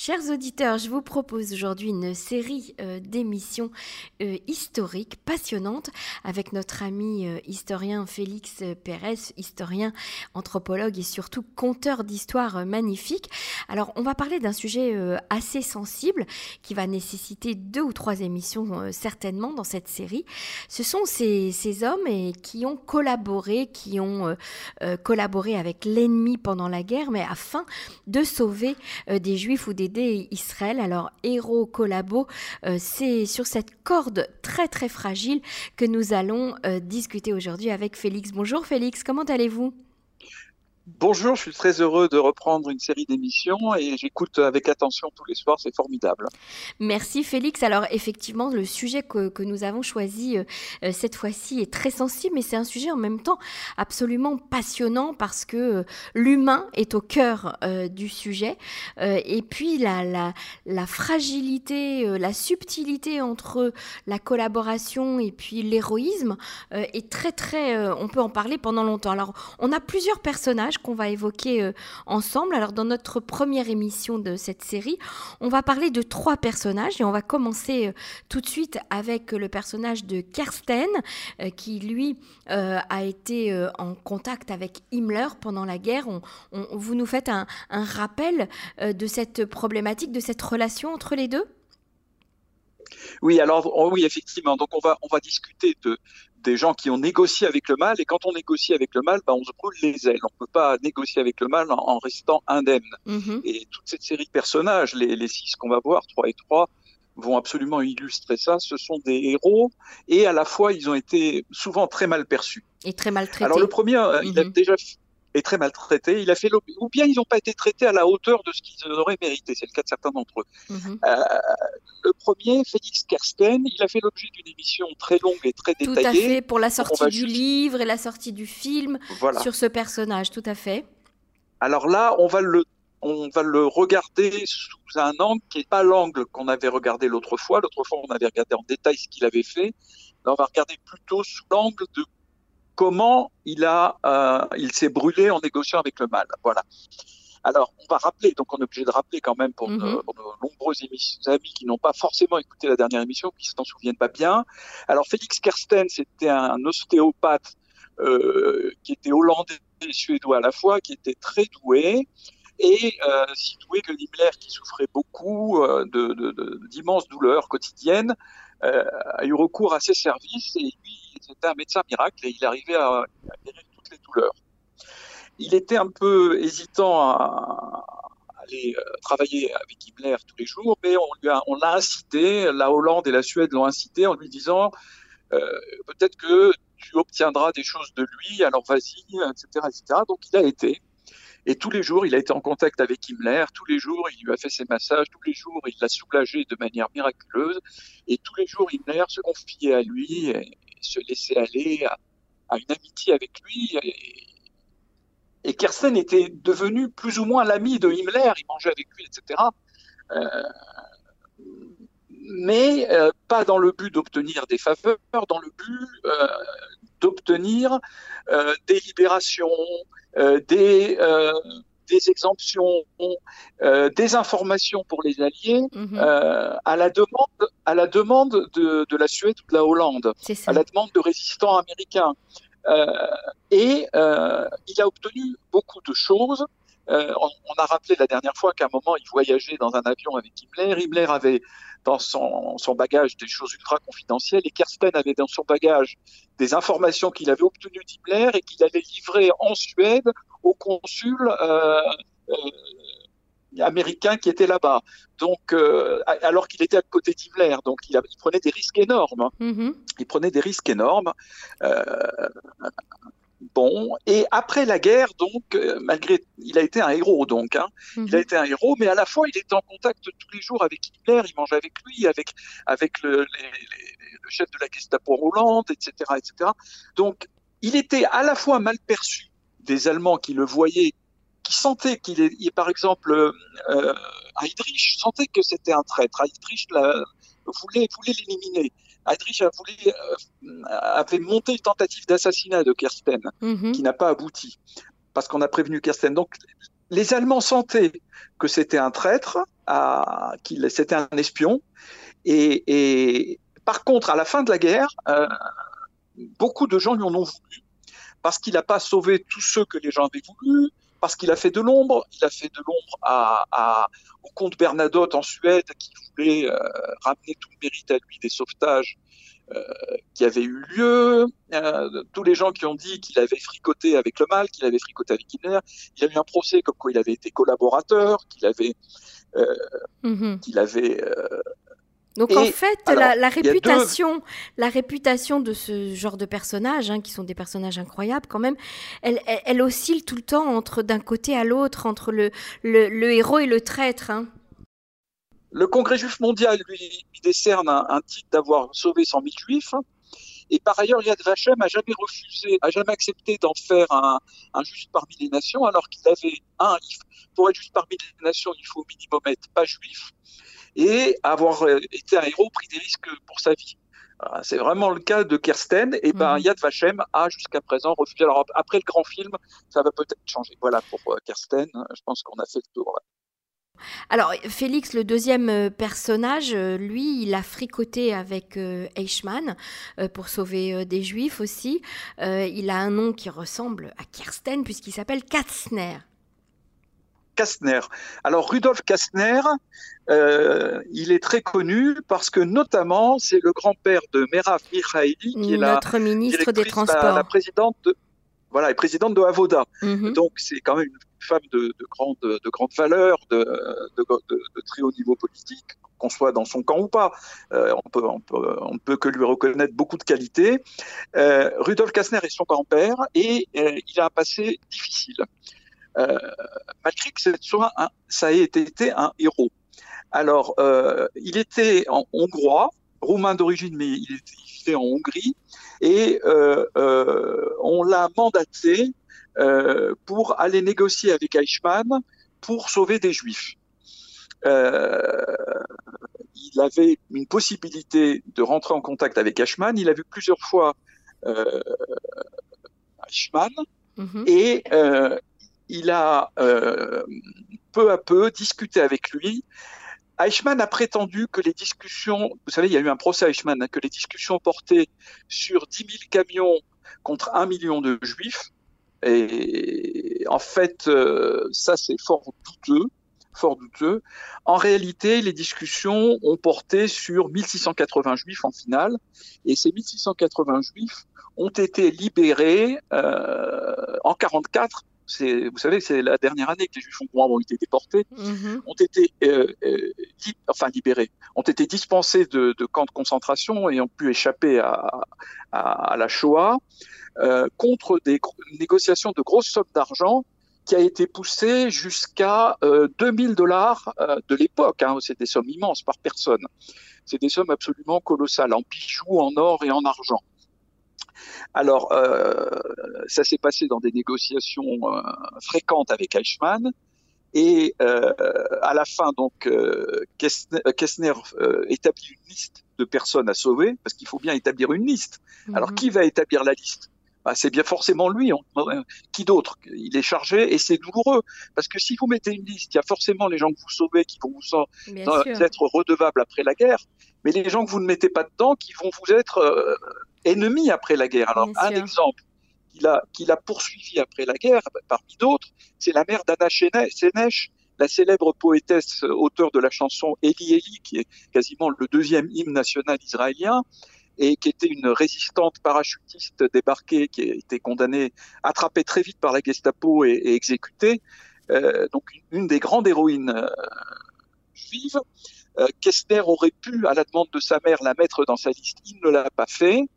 Chers auditeurs, je vous propose aujourd'hui une série euh, d'émissions euh, historiques passionnantes avec notre ami euh, historien Félix Pérez, historien, anthropologue et surtout conteur d'histoires magnifiques. Alors, on va parler d'un sujet assez sensible qui va nécessiter deux ou trois émissions certainement dans cette série. Ce sont ces, hommes qui ont collaboré, qui ont collaboré avec l'ennemi pendant la guerre, mais afin de sauver des juifs ou des Israël. Alors, héros, collabo, euh, c'est sur cette corde très très fragile que nous allons euh, discuter aujourd'hui avec Félix. Bonjour Félix, comment allez-vous? Bonjour, je suis très heureux de reprendre une série d'émissions et j'écoute avec attention tous les soirs, c'est formidable. Merci Félix. Alors effectivement, le sujet que, nous avons choisi euh, euh, cette fois-ci est très sensible, mais c'est un sujet en même temps absolument passionnant parce que euh, l'humain est au cœur du sujet. et puis la, la fragilité, la subtilité entre la collaboration et puis l'héroïsme est très très... on peut en parler pendant longtemps. Alors on a plusieurs personnages qu'on va évoquer euh, ensemble. Alors dans notre première émission de cette série, on va parler de trois personnages et on va commencer euh, tout de suite avec le personnage de Kersten euh, qui lui a été en contact avec Himmler pendant la guerre. vous nous faites un, un rappel de cette problématique, de cette relation entre les deux? Oui, alors oh oui, effectivement. Donc on va on va discuter de des gens qui ont négocié avec le mal. Et quand on négocie avec le mal, bah, on se brûle les ailes. On ne peut pas négocier avec le mal en, restant indemne. Mhm. Et toute cette série de personnages, les, les six qu'on va voir, trois et trois, vont absolument illustrer ça. Ce sont des héros et à la fois ils ont été souvent très mal perçus. Et très maltraités. Alors le premier, euh, il a mhm. déjà est très maltraité. Il a fait ou bien ils n'ont pas été traités à la hauteur de ce qu'ils auraient mérité. C'est le cas de certains d'entre eux. Mhm. Euh, le premier, Félix Kersten, il a fait l'objet d'une émission très longue et très détaillée. Tout à fait, pour la sortie du livre et la sortie du film sur ce personnage, tout à fait. Alors là, on va le on va le regarder sous un angle qui n'est pas l'angle qu'on avait regardé l'autre fois. L'autre fois, on avait regardé en détail ce qu'il avait fait. Là, on va regarder plutôt sous l'angle de comment il a, euh, il s'est brûlé en négociant avec le mal. Voilà. Alors, on va rappeler, donc on est obligé de rappeler quand même pour, nos, mhm. nombreux amis qui n'ont pas forcément écouté la dernière émission, qui ne s'en souviennent pas bien. Alors, Félix Kersten, c'était un ostéopathe euh, qui était hollandais et suédois à la fois, qui était très doué, et euh, si doué que Himmler, qui souffrait beaucoup euh, d'immenses de, de, douleurs quotidiennes, a eu recours à ses services, et lui, c'était un médecin miracle et il arrivait à, guérir toutes les douleurs. Il était un peu hésitant à, aller euh, travailler avec Himmler tous les jours, mais on lui on l'a incité, la Hollande et la Suède l'ont incité en lui disant euh, peut-être que tu obtiendras des choses de lui, alors vas-y, etc., etc. Donc il a été. Et tous les jours, il a été en contact avec Himmler. Tous les jours, il lui a fait ses massages. Tous les jours, il l'a soulagé de manière miraculeuse. Et tous les jours, Himmler se confiait à lui se laisser aller à, une amitié avec lui. Et, Kersten était devenu plus ou moins l'ami de Himmler. Il mangeait avec lui, etc. mais euh, pas dans le but d'obtenir des faveurs, dans le but euh, d'obtenir des libérations, des des exemptions, euh, des informations pour les Alliés mhm. euh, à la demande, à la demande de, de, la Suède ou de la Hollande, à la demande de résistants américains. Euh, et euh, il a obtenu beaucoup de choses. Euh, on, on, a rappelé la dernière fois qu'à un moment, il voyageait dans un avion avec Himmler. Himmler avait dans son, son bagage des choses ultra confidentielles et Kersten avait dans son bagage des informations qu'il avait obtenues d'Himmler et qu'il avait livrées en Suède au consul euh, euh, américain qui était là-bas. Donc, euh, alors qu'il était à côté d'Himmler, donc il, prenait des risques énormes. Il prenait des risques énormes. Bon, et après la guerre, donc, malgré, il a été un héros, donc, hein. il a mm-hmm. été un héros, mais à la fois, il était en contact tous les jours avec Hitler, il mangeait avec lui, avec, avec le, le chef de la Gestapo Hollande, etc., etc. Donc, il était à la fois mal perçu des Allemands qui le voyaient, qui sentaient qu'il est, par exemple, euh, Heydrich sentait que c'était un traître. Heydrich voulait, voulait l'éliminer. Heydrich a voulu, euh, avait monté une tentative d'assassinat de Kersten, mhm. qui n'a pas abouti, parce qu'on a prévenu Kersten. Donc, les Allemands sentaient que c'était un traître, qu'il c'était un espion. Et, par contre, à la fin de la guerre, beaucoup de gens lui en ont voulu parce qu'il n'a pas sauvé tous ceux que les gens avaient voulu, parce qu'il a fait de l'ombre. Il a fait de l'ombre à, au comte Bernadotte en Suède qui voulait euh, ramener tout le mérite à lui des sauvetages euh, qui avaient eu lieu. Euh, tous les gens qui ont dit qu'il avait fricoté avec le mal, qu'il avait fricoté avec Hitler. Il y a eu un procès comme quoi il avait été collaborateur, qu'il avait, mm-hmm. qu'il avait donc en fait, la, réputation, la réputation de ce genre de personnages, hein, qui sont des personnages incroyables quand même, elle, oscille tout le temps entre d'un côté à l'autre, entre le, le, héros et le traître. Hein. Le Congrès juif mondial lui, décerne un, titre d'avoir sauvé 100 000 juifs. Et par ailleurs, Yad Vashem a jamais refusé, a jamais accepté d'en faire un, un, juste parmi les nations, alors qu'il avait un, pour être juste parmi les nations, il faut au minimum être pas juif et avoir euh, été un héros pris des risques pour sa vie. C'est vraiment le cas de Kirsten. Et ben, mhm. Yad Vashem a jusqu'à présent refusé. Alors après le grand film, ça va peut-être changer. Voilà pour euh, Kirsten. Je pense qu'on a fait le tour. Alors, Félix, le deuxième euh, personnage, lui, il a fricoté avec Eichmann pour sauver des Juifs aussi. il a un nom qui ressemble à Kirsten puisqu'il s'appelle Katzner. Kastner. Alors Rudolf Kastner, euh, il est très connu parce que notamment c'est le grand-père de Merav Mikhaili, qui est notre ministre des Transports, la, présidente de, voilà, présidente de Avoda. Mhm. Donc c'est quand même une femme de, grande, de grande valeur, de, très haut niveau politique, qu'on soit dans son camp ou pas. Euh, on, peut, on, peut, on peut que lui reconnaître beaucoup de qualités. Euh, Rudolf Kastner est son grand-père et il a un passé difficile. Euh, un, ça ait été un héros. Alors, euh, il était en hongrois, roumain d'origine, mais il était, en Hongrie, et euh, on l'a mandaté pour aller négocier avec Eichmann pour sauver des juifs. il avait une possibilité de rentrer en contact avec Eichmann. Il a vu plusieurs fois Eichmann mhm. et il a euh, peu à peu discuté avec lui. Eichmann a prétendu que les discussions, vous savez, il y a eu un procès à Eichmann, hein, que les discussions portaient sur 10 000 camions contre 1 million de juifs. Et en fait, euh, ça c'est fort douteux, fort douteux. En réalité, les discussions ont porté sur 1680 juifs en finale, et ces 1680 juifs ont été libérés euh, en 44 vous savez, c'est la dernière année que les Juifs hongrois ont été déportés, mhm. ont été euh, euh, enfin libérés, ont été dispensés de, camps de concentration et ont pu échapper à, la Shoah euh, contre des négociations de grosses sommes d'argent qui a été poussée jusqu'à 2000 dollars de l'époque. Hein, c'est des sommes immenses par personne. C'est des sommes absolument colossales en bijoux, en or et en argent. Alors, euh, ça s'est passé dans des négociations euh, fréquentes avec Eichmann. Et euh, à la fin, donc, Kessner, établit une liste de personnes à sauver, parce qu'il faut bien établir une liste. Alors, mhm. qui va établir la liste? Bah, c'est bien forcément lui. qui d'autre? Il est chargé et c'est douloureux. Parce que si vous mettez une liste, il y a forcément les gens que vous sauvez qui vont vous être redevables après la guerre, mais les gens que vous ne mettez pas dedans qui vont vous être ennemi après la guerre. Alors, un exemple qu'il a, qu'il a poursuivi après la guerre, parmi d'autres, c'est la mère d'Anna Sénèche, la célèbre poétesse euh, auteur de la chanson Eli Eli, qui est quasiment le deuxième hymne national israélien, et qui était une résistante parachutiste débarquée, qui a été condamnée, attrapée très vite par la Gestapo et, exécutée. Euh, donc une, des grandes héroïnes euh, juives. Euh, Kessner aurait pu, à la demande de sa mère, la mettre dans sa liste. Il ne l'a pas fait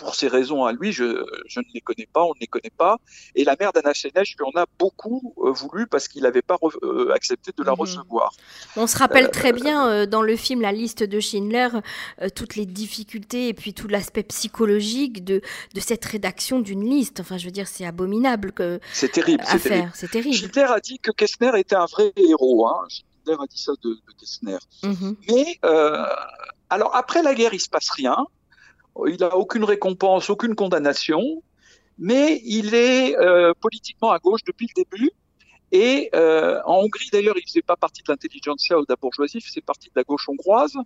pour ces raisons à lui, je, ne les connais pas, on ne les connaît pas. Et la mère d'Anna Sénèche lui en a beaucoup euh, voulu parce qu'il n'avait pas euh, accepté de la mhm. recevoir. On se rappelle euh, très bien dans le film La liste de Schindler toutes les difficultés et puis tout l'aspect psychologique de, de cette rédaction d'une liste. Enfin, je veux dire, c'est abominable que c'est terrible à faire. C'est terrible. Schindler a dit que Kessner était un vrai héros. Hein. Schindler a dit ça de, Kessner. Mhm. Mais alors après la guerre, il se passe rien il n'a aucune récompense, aucune condamnation, mais il est euh, politiquement à gauche depuis le début Et euh, en Hongrie, d'ailleurs, il ne faisait pas partie de l'intelligentsia ou de la bourgeoisie, il faisait partie de la gauche hongroise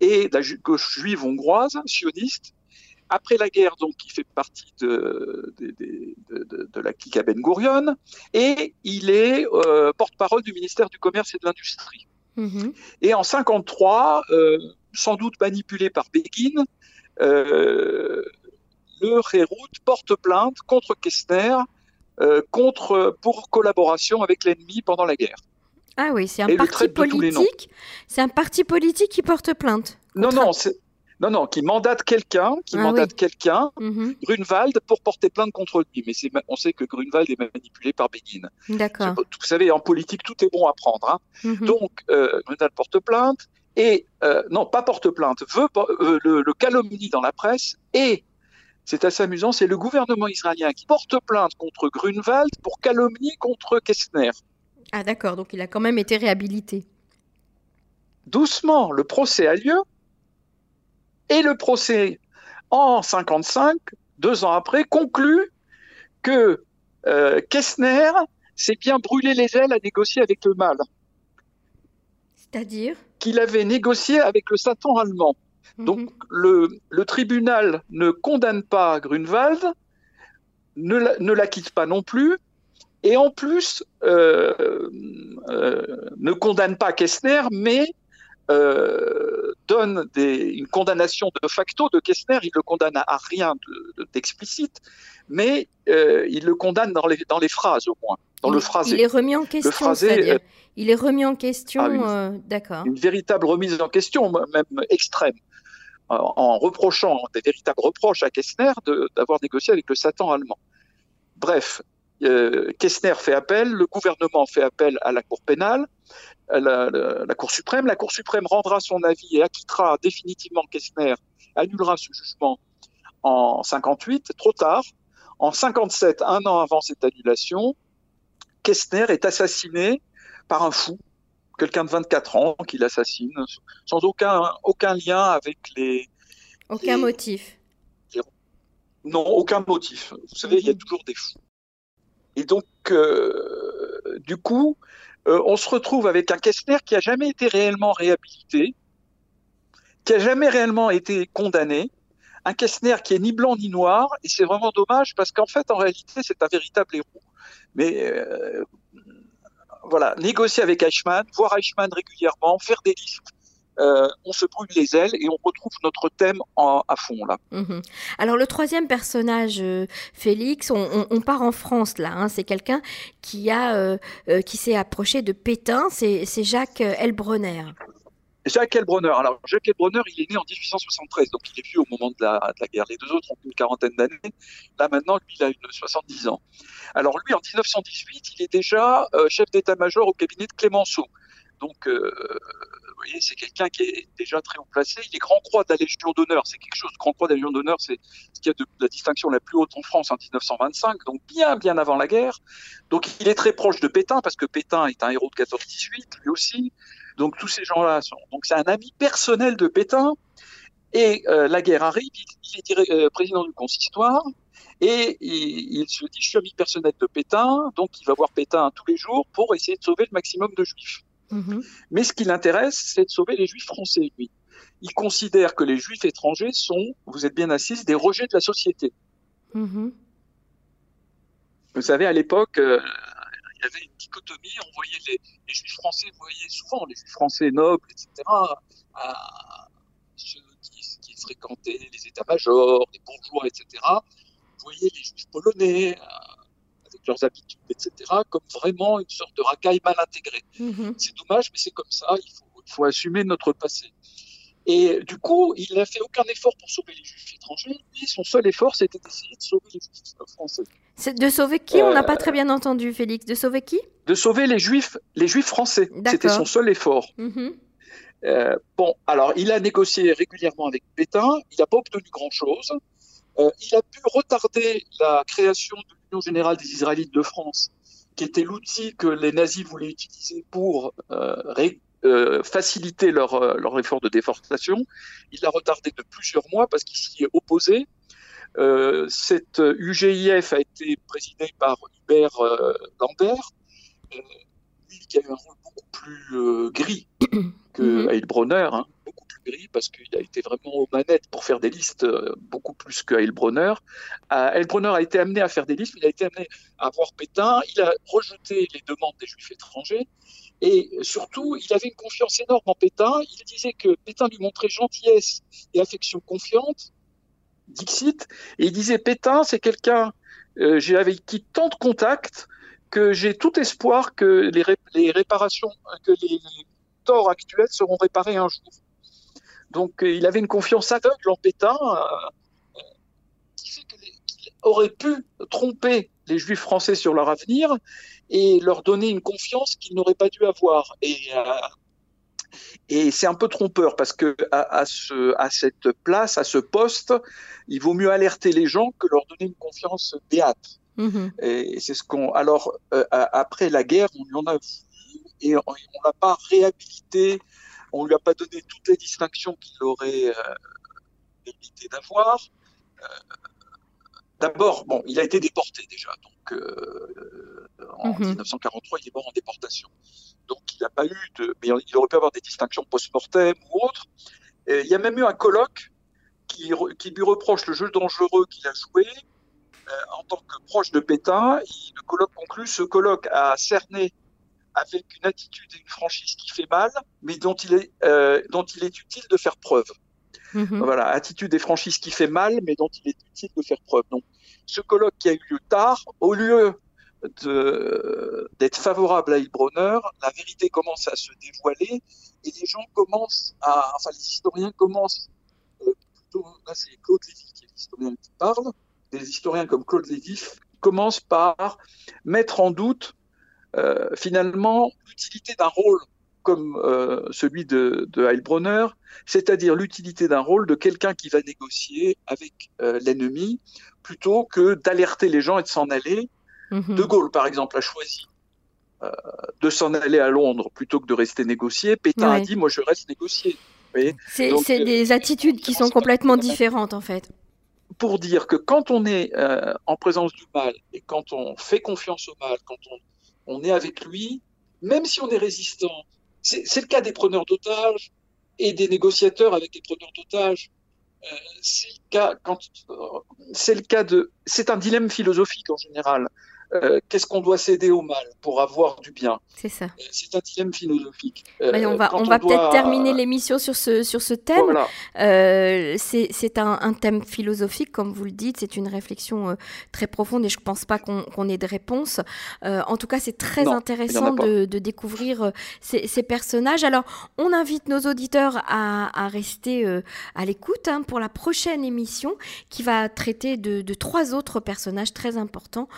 et de la gauche juive hongroise, sioniste. Après la guerre, donc, il fait partie de, de, de, de la clique Ben Gurion et il est euh, porte-parole du ministère du Commerce et de l'Industrie. Mm-hmm. Et en 53, euh, sans doute manipulé par Begin, euh, le Réroute porte plainte contre Kessner euh, contre, pour collaboration avec l'ennemi pendant la guerre. Ah oui, c'est un parti politique. C'est un parti politique qui porte plainte. Non, non, non, non, qui mandate quelqu'un, qui ah mandate quelqu'un, mhm. Grunwald, pour porter plainte contre lui. Mais on sait que Grunwald est manipulé par Begin. D'accord. Vous savez, en politique, tout est bon à prendre. Hein. Mhm. Donc, euh, Grunwald porte plainte et euh, non, pas porte plainte, veut le, le calomnie dans la presse et c'est assez amusant, c'est le gouvernement israélien qui porte plainte contre Grunwald pour calomnie contre Kessner. Ah d'accord, donc il a quand même été réhabilité. Doucement, le procès a lieu, et le procès, en 55, deux ans après, conclut que euh, Kessner s'est bien brûlé les ailes à négocier avec le mal. C'est-à-dire? Qu'il avait négocié avec le Satan allemand. Donc mhm. le, tribunal ne condamne pas Grunwald, ne la, quitte pas non plus, et en plus euh, euh, ne condamne pas Kessner, mais euh, donne une condamnation de facto de Kessner. Il le condamne à, rien d'explicite, mais il le condamne dans les, dans les phrases au moins. Dans le phrasé. Il est remis en question, il est remis en question, ah, d'accord. Une véritable remise en question, même extrême en reprochant des véritables reproches à Kessner d'avoir négocié avec le Satan allemand. Bref, euh, Kessner fait appel, le gouvernement fait appel à la Cour pénale, à la, Cour suprême. La Cour suprême rendra son avis et acquittera définitivement Kessner, annulera ce jugement en 58, trop tard. En 57, un an avant cette annulation, Kessner est assassiné par un fou quelqu'un de 24 ans qui l'assassine sans aucun, aucun lien avec les. Aucun motif. non, aucun motif. Vous savez, il y a mhm. toujours des fous. Et donc, euh, du coup, euh, on se retrouve avec un Kessler qui a jamais été réellement réhabilité, qui a jamais réellement été condamné, un Kessner qui est ni blanc ni noir, et c'est vraiment dommage parce qu'en fait, en réalité, c'est un véritable héros. Mais euh, voilà, négocier avec Eichmann, voir Eichmann régulièrement, faire des listes. Euh, on se brûle les ailes et on retrouve notre thème à fond là. Mhm. Alors le troisième personnage, euh, Félix, on, part en France là. Hein. c'est quelqu'un qui a, euh, qui s'est approché de Pétain. C'est Jacques Elbronner. Jacques Elbronner. Alors, Jacques Elbronner, il est né en 1873, donc il est vieux au moment de la, guerre. Les deux autres ont une quarantaine d'années. Là, maintenant, lui, il a une 70 ans. Alors, lui, en 1918, il est déjà euh, chef d'état-major au cabinet de Clémenceau. Donc, euh, voyez, c'est quelqu'un qui est déjà très haut placé. Il est grand croix de la Légion d'honneur. C'est quelque chose. Grand croix de la Légion d'honneur, c'est ce qui a de la distinction la plus haute en France en 1925, donc bien, bien avant la guerre. Donc, il est très proche de Pétain parce que Pétain est un héros de 14-18, lui aussi. Donc tous ces gens-là sont. Donc c'est un ami personnel de Pétain. Et euh, la guerre arrive, il, est euh, président du consistoire et il, se dit je suis ami personnel de Pétain, donc il va voir Pétain tous les jours pour essayer de sauver le maximum de juifs. Mm-hmm. Mais ce qui l'intéresse, c'est de sauver les juifs français, lui. Il considère que les juifs étrangers sont, vous êtes bien assis, des rejets de la société. Mm-hmm. Vous savez, à l'époque, euh, il y avait une dichotomie. On voyait les, juifs français, vous voyez souvent les juifs français nobles, etc., ceux qui, fréquentaient les états-majors, les bourgeois, etc. Vous voyez les juifs polonais, leurs habitudes, etc., comme vraiment une sorte de racaille mal intégrée. Mm-hmm. C'est dommage, mais c'est comme ça. Il faut, il faut assumer notre passé. Et du coup, il n'a fait aucun effort pour sauver les juifs étrangers. Lui, son seul effort, c'était d'essayer de sauver les juifs français. De sauver qui? On n'a pas très bien entendu, Félix. De sauver qui? De sauver les juifs, les juifs français. C'était son seul effort. Mhm. Euh, bon, alors il a négocié régulièrement avec Pétain. Il n'a pas obtenu grand-chose. Euh, il a pu retarder la création de l'Union générale des Israélites de France, qui était l'outil que les nazis voulaient utiliser pour euh, euh, faciliter leur, euh, leur, effort de déforestation. Il l'a retardé de plusieurs mois parce qu'il s'y est opposé. Euh, cette UGIF a été présidée par Hubert Lambert lui qui a eu un rôle beaucoup plus gris que. Heilbronner, hein, plus gris parce qu'il a été vraiment aux manettes pour faire des listes beaucoup plus que Heilbronner. Heilbronner a été amené à faire des listes, il a été amené à voir Pétain, il a rejeté les demandes des juifs étrangers et surtout, il avait une confiance énorme en Pétain. Il disait que Pétain lui montrait gentillesse et affection confiante, Dixit, et il disait Pétain, c'est quelqu'un euh, avec qui tant de contacts que j'ai tout espoir que les réparations, que les, torts actuels seront réparés un jour. Donc, euh, il avait une confiance aveugle en Pétain, euh, qui fait qu'il aurait pu tromper les Juifs français sur leur avenir et leur donner une confiance qu'ils n'auraient pas dû avoir. Et, euh, et c'est un peu trompeur parce que à, ce, à cette place, à ce poste, il vaut mieux alerter les gens que leur donner une confiance béate. Mm-hmm. Et, c'est ce qu'on. Alors euh, après la guerre, on lui en a vu et on, ne l'a pas réhabilité. On lui a pas donné toutes les distinctions qu'il aurait euh, mérité d'avoir. D'abord, bon, il a été déporté déjà, donc euh, en 1943, mhm. il est mort en déportation. Donc il n'a pas eu de, mais il aurait pu avoir des distinctions post-mortem ou autres. il y a même eu un colloque qui, qui lui reproche le jeu dangereux qu'il a joué euh, en tant que proche de Pétain. le colloque conclut, ce colloque a cerné avec une attitude et une franchise qui fait mal, mais dont il est, euh, dont il est utile de faire preuve. Mhm. Voilà, attitude et franchise qui fait mal, mais dont il est utile de faire preuve. Donc, ce colloque qui a eu lieu tard, au lieu d'être favorable à Hilbronner, la vérité commence à se dévoiler et les gens commencent à, enfin les historiens commencent, euh, plutôt, là c'est Claude Lévy qui est l'historien qui parle, des historiens comme Claude Lévy commencent par mettre en doute euh, finalement l'utilité d'un rôle comme euh, celui de, de Heilbronner, c'est-à-dire l'utilité d'un rôle de quelqu'un qui va négocier avec euh, l'ennemi plutôt que d'alerter les gens et de s'en aller. Mhm. De Gaulle, par exemple, a choisi euh, de s'en aller à Londres plutôt que de rester négocier. Pétain a dit, moi, je reste négocier. C'est des attitudes qui sont complètement différentes, en fait. Pour dire que quand on est en présence du mal et quand on fait confiance au mal, quand on, on est avec lui, même si on est résistant, c'est le cas des preneurs d'otages et des négociateurs avec des preneurs d'otages. Euh, c'est le cas quand euh, le cas de c'est un dilemme philosophique en général. Euh, qu'est-ce qu'on doit céder au mal pour avoir du bien C'est ça. Euh, c'est un dilemme philosophique. on va, on, va peut-être terminer l'émission sur ce, sur ce thème. Euh, c'est un, un, thème philosophique, comme vous le dites, c'est une réflexion très profonde et je ne pense pas qu'on ait de réponse. en tout cas, c'est très intéressant de, de, découvrir ces, ces, personnages. Alors, on invite nos auditeurs à, à rester à l'écoute hein, pour la prochaine émission qui va traiter de, de trois autres personnages très importants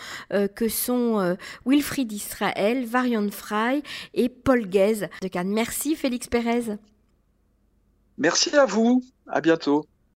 que sont euh, Wilfried Israël, Varian Fry et Paul Guez de Cannes. Merci Félix Pérez. Merci à vous. À bientôt.